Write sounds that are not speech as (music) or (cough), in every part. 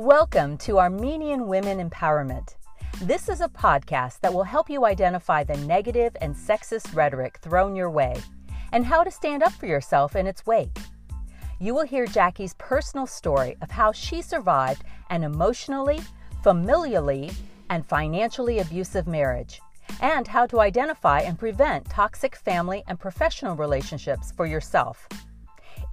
Welcome to Armenian Women Empowerment. This is a podcast that will help you identify the negative and sexist rhetoric thrown your way and how to stand up for yourself in its wake. You will hear Jackie's personal story of how she survived an emotionally, familially, and financially abusive marriage, and how to identify and prevent toxic family and professional relationships for yourself.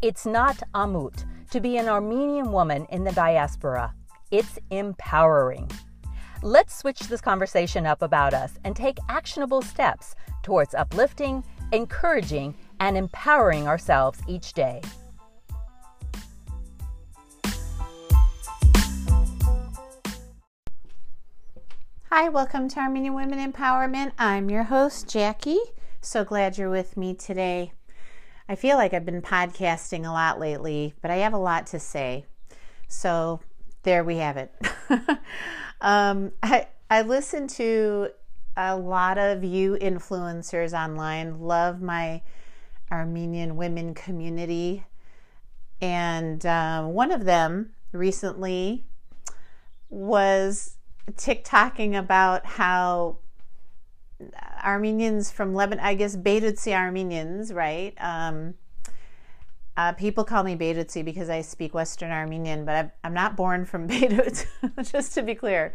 It's not amut to be an Armenian woman in the diaspora. It's empowering. Let's switch this conversation up about us and take actionable steps towards uplifting, encouraging, and empowering ourselves each day. Hi, welcome to Armenian Women Empowerment. I'm your host, Jackie. So glad you're with me today. I feel like I've been podcasting a lot lately, but I have a lot to say. So there we have it. (laughs) um, I, I listen to a lot of you influencers online, love my Armenian women community. And uh, one of them recently was TikToking about how Armenians from Lebanon, I guess Beirutsi Armenians, right? Um, uh, people call me Beirutsi because I speak Western Armenian, but I'm, I'm not born from (laughs) Beirut, (laughs) just to be clear.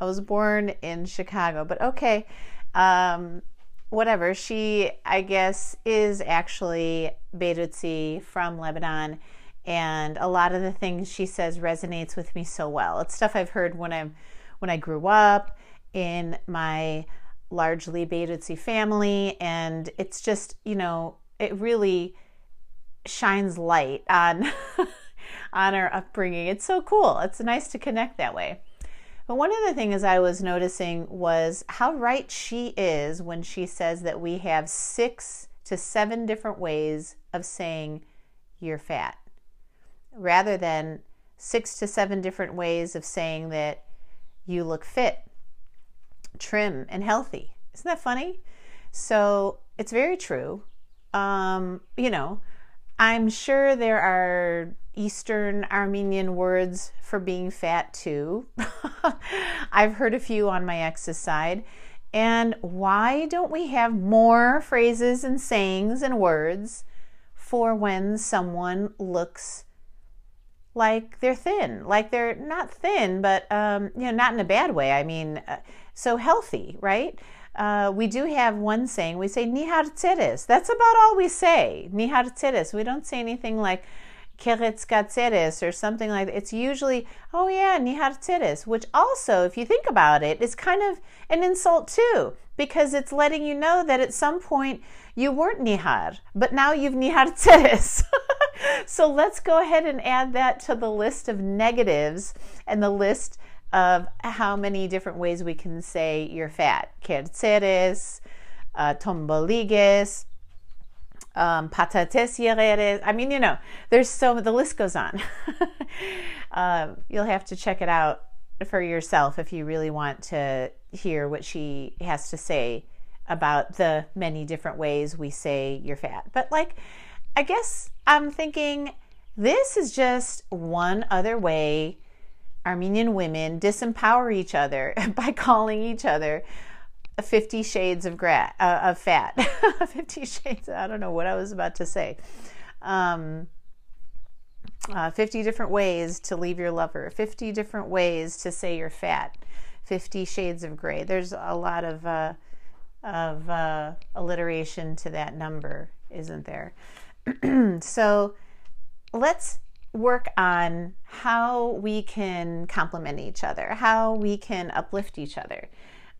I was born in Chicago, but okay. Um, whatever. She, I guess, is actually Beirutsi from Lebanon. And a lot of the things she says resonates with me so well. It's stuff I've heard when I'm when I grew up in my largely Beirutsi family, and it's just you know it really shines light on (laughs) on our upbringing. It's so cool. It's nice to connect that way. But one of the things I was noticing was how right she is when she says that we have six to seven different ways of saying you're fat, rather than six to seven different ways of saying that you look fit, trim, and healthy. Isn't that funny? So it's very true. Um, you know, I'm sure there are Eastern Armenian words for being fat too. (laughs) I've heard a few on my ex's side. And why don't we have more phrases and sayings and words for when someone looks like they're thin, like they're not thin, but um, you know, not in a bad way. I mean, uh, so healthy, right? Uh, we do have one saying. We say "nihar tzeres." That's about all we say. "Nihar tzeres." We don't say anything like "keretz tzeres" or something like that. It's usually, "Oh yeah, "nihar tzeres," which also, if you think about it, is kind of an insult too, because it's letting you know that at some point you weren't nihar, but now you've "nihar tzeres." (laughs) so let's go ahead and add that to the list of negatives and the list of how many different ways we can say you're fat. Kerceres, uh, tomboliges, um, patates yereres. I mean, you know, there's so, the list goes on. (laughs) uh, you'll have to check it out for yourself if you really want to hear what she has to say about the many different ways we say you're fat. But like, I guess I'm thinking this is just one other way Armenian women disempower each other (laughs) by calling each other 50 shades of, gra- uh, of fat. (laughs) 50 shades, I don't know what I was about to say. Um, uh, 50 different ways to leave your lover, 50 different ways to say you're fat, 50 shades of gray. There's a lot of, uh, of uh, alliteration to that number, isn't there? (clears throat) so let's work on how we can complement each other, how we can uplift each other.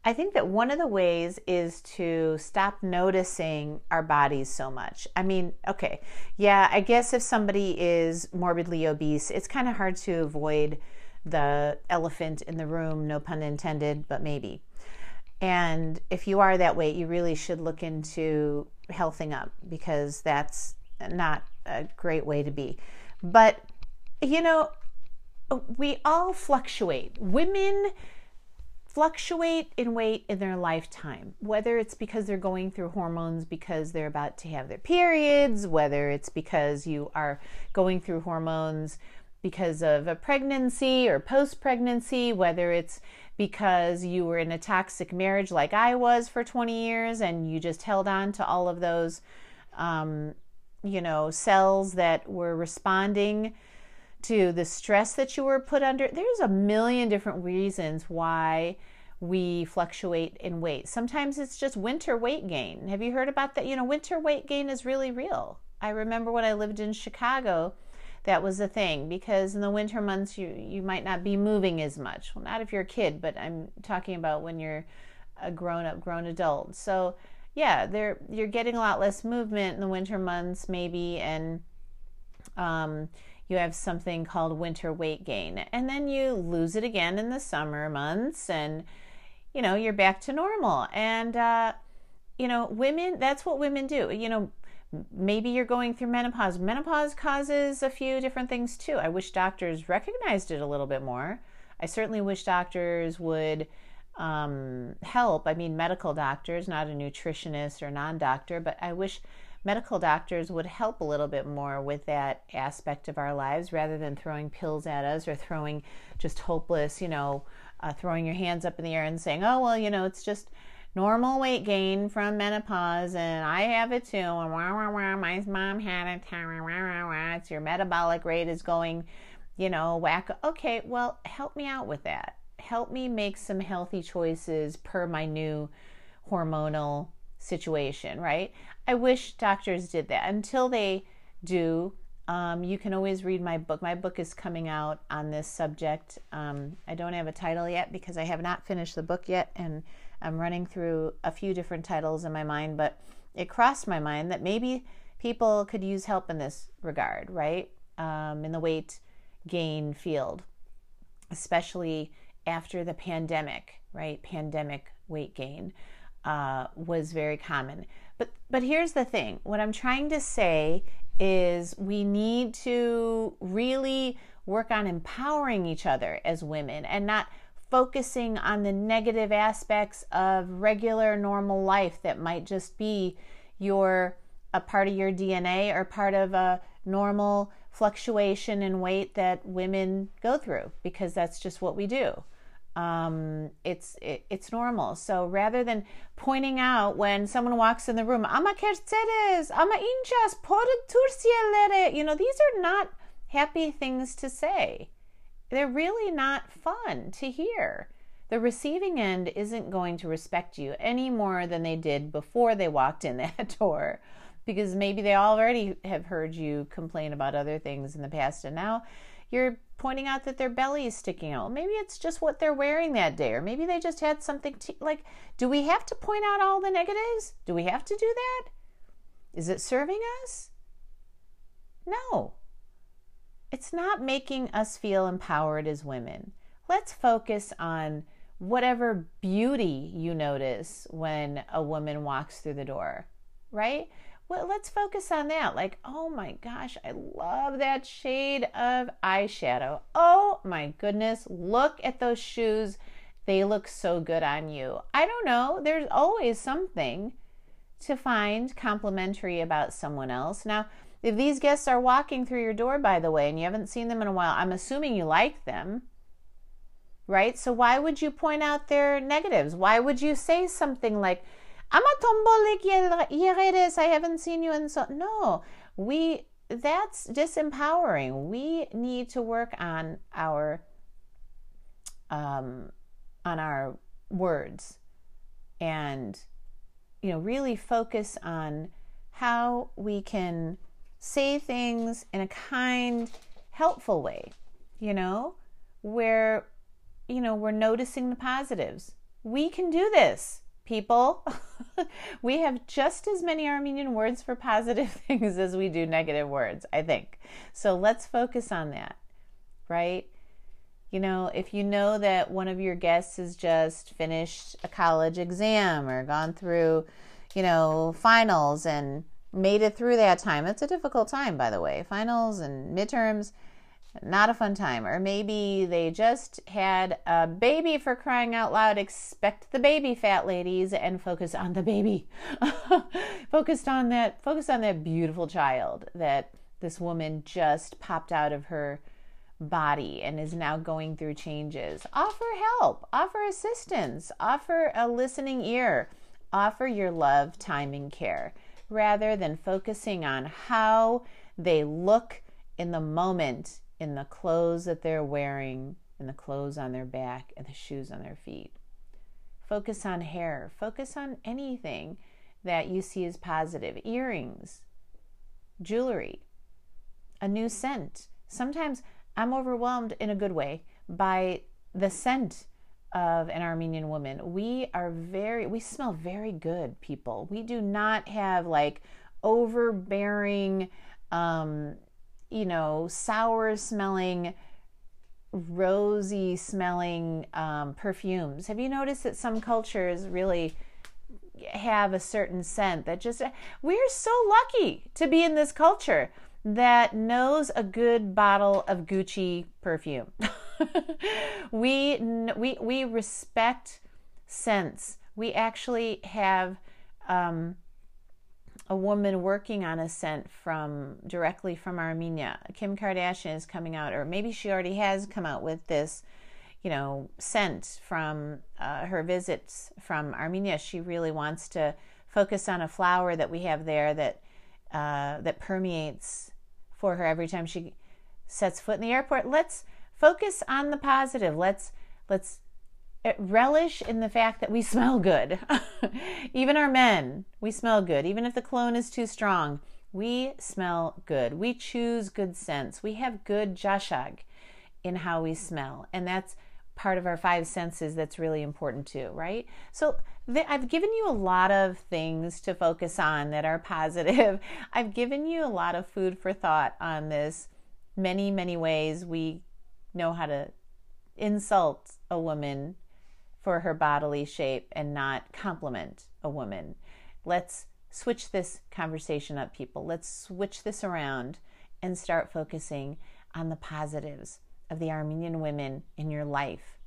I think that one of the ways is to stop noticing our bodies so much. I mean, okay, yeah, I guess if somebody is morbidly obese, it's kind of hard to avoid the elephant in the room, no pun intended, but maybe. And if you are that way, you really should look into healthing up because that's not a great way to be. But, you know, we all fluctuate. Women fluctuate in weight in their lifetime, whether it's because they're going through hormones because they're about to have their periods, whether it's because you are going through hormones because of a pregnancy or post pregnancy, whether it's because you were in a toxic marriage like I was for 20 years and you just held on to all of those, um, you know, cells that were responding to the stress that you were put under. There's a million different reasons why we fluctuate in weight. Sometimes it's just winter weight gain. Have you heard about that? You know, winter weight gain is really real. I remember when I lived in Chicago, that was a thing because in the winter months you you might not be moving as much. Well, not if you're a kid, but I'm talking about when you're a grown up, grown adult. So, yeah, there you're getting a lot less movement in the winter months maybe and um you have something called winter weight gain. And then you lose it again in the summer months and you know you're back to normal. And uh, you know women that's what women do. You know maybe you're going through menopause. Menopause causes a few different things too. I wish doctors recognized it a little bit more. I certainly wish doctors would um, help i mean medical doctors not a nutritionist or non-doctor but i wish medical doctors would help a little bit more with that aspect of our lives rather than throwing pills at us or throwing just hopeless, you know, uh, throwing your hands up in the air and saying, oh, well, you know, it's just normal weight gain from menopause and I have it too. And wah, wah, wah, my mom had it. Wah, wah, wah, it's your metabolic rate is going, you know, whack. Okay, well, help me out with that. Help me make some healthy choices per my new hormonal situation, right? I wish doctors did that. Until they do, um, you can always read my book. My book is coming out on this subject. Um, I don't have a title yet because I have not finished the book yet, and I'm running through a few different titles in my mind, but it crossed my mind that maybe people could use help in this regard, right? Um, in the weight gain field, especially after the pandemic, right? Pandemic weight gain uh, was very common. But but here's the thing. What I'm trying to say is we need to really work on empowering each other as women and not focusing on the negative aspects of regular normal life that might just be your a part of your DNA or part of a normal fluctuation in weight that women go through because that's just what we do um, it's it, it's normal. So rather than pointing out when someone walks in the room, ama kerceres, ama inchas, turcielere, you know, these are not happy things to say. They're really not fun to hear. The receiving end isn't going to respect you any more than they did before they walked in (laughs) that door because maybe they already have heard you complain about other things in the past and now you're pointing out that their belly is sticking out. Maybe it's just what they're wearing that day, or maybe they just had something to, like, do we have to point out all the negatives? Do we have to do that? Is it serving us? No. It's not making us feel empowered as women. Let's focus on whatever beauty you notice when a woman walks through the door, right? Well, let's focus on that. Like, oh my gosh, I love that shade of eyeshadow. Oh my goodness, look at those shoes. They look so good on you. I don't know. There's always something to find complimentary about someone else. Now, if these guests are walking through your door, by the way, and you haven't seen them in a while, I'm assuming you like them, right? So, why would you point out their negatives? Why would you say something like, I'm a tombolik eres. I haven't seen you in so no. We that's disempowering. We need to work on our um, on our words and you know really focus on how we can say things in a kind helpful way you know where you know we're noticing the positives we can do this people, (laughs) we have just as many Armenian words for positive (laughs) things as we do negative words, I think. So let's focus on that, right? You know, if you know that one of your guests has just finished a college exam or gone through, you know, finals and made it through that time, it's a difficult time, by the way. Finals and midterms not a fun time. Or maybe they just had a baby for crying out loud. Expect the baby, fat ladies, and focus on the baby. (laughs) Focused on that, focus on that beautiful child that this woman just popped out of her body and is now going through changes. Offer help, offer assistance, offer a listening ear, offer your love, time, and care rather than focusing on how they look in the moment in the clothes that they're wearing, in the clothes on their back, and the shoes on their feet. Focus on hair, focus on anything that you see as positive earrings, jewelry, a new scent. Sometimes I'm overwhelmed in a good way by the scent of an Armenian woman. We are very, we smell very good, people. We do not have like overbearing, um, you know, sour smelling, rosy smelling um, perfumes. Have you noticed that some cultures really have a certain scent that just, we're so lucky to be in this culture that knows a good bottle of Gucci perfume. (laughs) we, we, we respect scents. We actually have um, a woman working on a scent from directly from Armenia. Kim Kardashian is coming out, or maybe she already has come out with this, you know, scent from uh, her visits from Armenia. She really wants to focus on a flower that we have there that uh, that permeates for her every time she sets foot in the airport. Let's focus on the positive. Let's let's Eh, relish in the fact that we (laughs) smell good. (laughs) Even our men, we smell good. Even if the cologne is too strong, we smell good. We choose good scents. We have good jashag in how we smell. And that's part of our five senses that's really important too, right? So I've given you a lot of things to focus on that are (laughs) positive. I've given you a lot of food for thought on this. Many, many ways we know how to insult a woman for her bodily shape and not compliment a woman. Let's switch this conversation up, people. Let's switch this around and start focusing on the positives of the Armenian women in your life.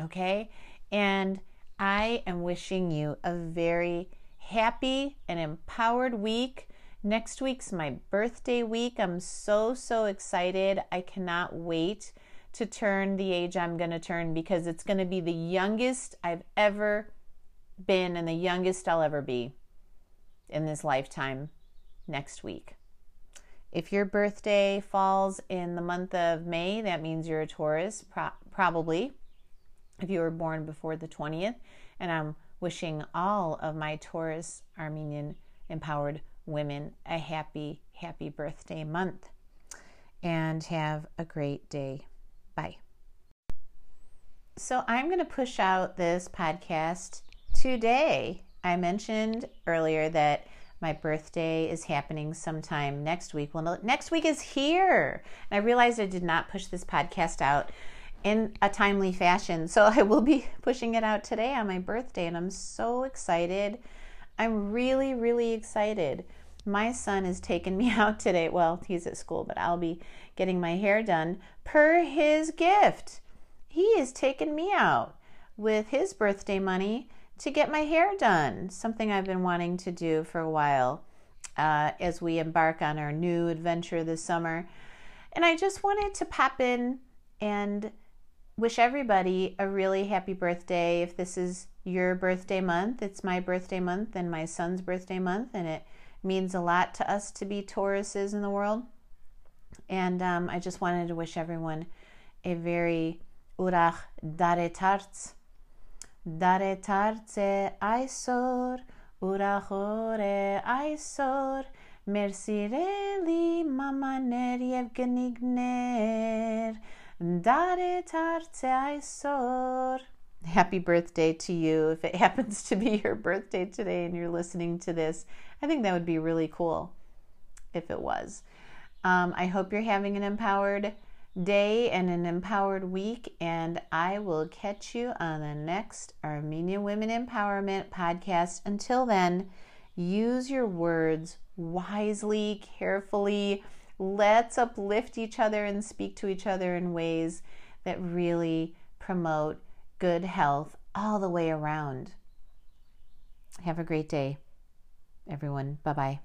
Okay? And I am wishing you a very happy and empowered week. Next week's my birthday week. I'm so, so excited. I cannot wait to turn the age I'm going to turn because it's going to be the youngest I've ever been and the youngest I'll ever be in this lifetime next week. If your birthday falls in the month of May, that means you're a Taurus, pro- probably, if you were born before the 20th. And I'm wishing all of my Taurus Armenian empowered women a happy, happy birthday month. And have a great day. Bye. So I'm going to push out this podcast today. I mentioned earlier that my birthday is happening sometime next week. Well, next week is here. And I realized I did not push this podcast out in a timely fashion. So (laughs) I will be pushing it out today on my birthday. And I'm so excited. I'm really, really excited. My son is taking me (laughs) out today. Well, he's at school, but I'll be getting my hair done per his gift. He has taken me out with his birthday money to get my hair done, something I've been wanting to do for a while uh, as we embark on our new adventure this summer. And I just wanted to pop in and wish everybody a really happy birthday. If this is your birthday month, it's my birthday month and my son's birthday month, and it means a lot to us to be Tauruses in the world. And um, I just wanted to wish everyone a very urach dare tarts. Dare tartse aisor, urachore aisor, mersireli mamaner yev genigner. Dare tartse aisor. Happy birthday to you. If it (laughs) happens to be your birthday today and you're listening to this, I think that would be really cool if it was. Um, I hope you're having an empowered day and an empowered week, and I will catch you on the next Armenian Women Empowerment podcast. Until then, use your words wisely, carefully. Let's uplift each other and speak to each other in ways that really promote good health all the way around. Have a great day, everyone. Bye bye.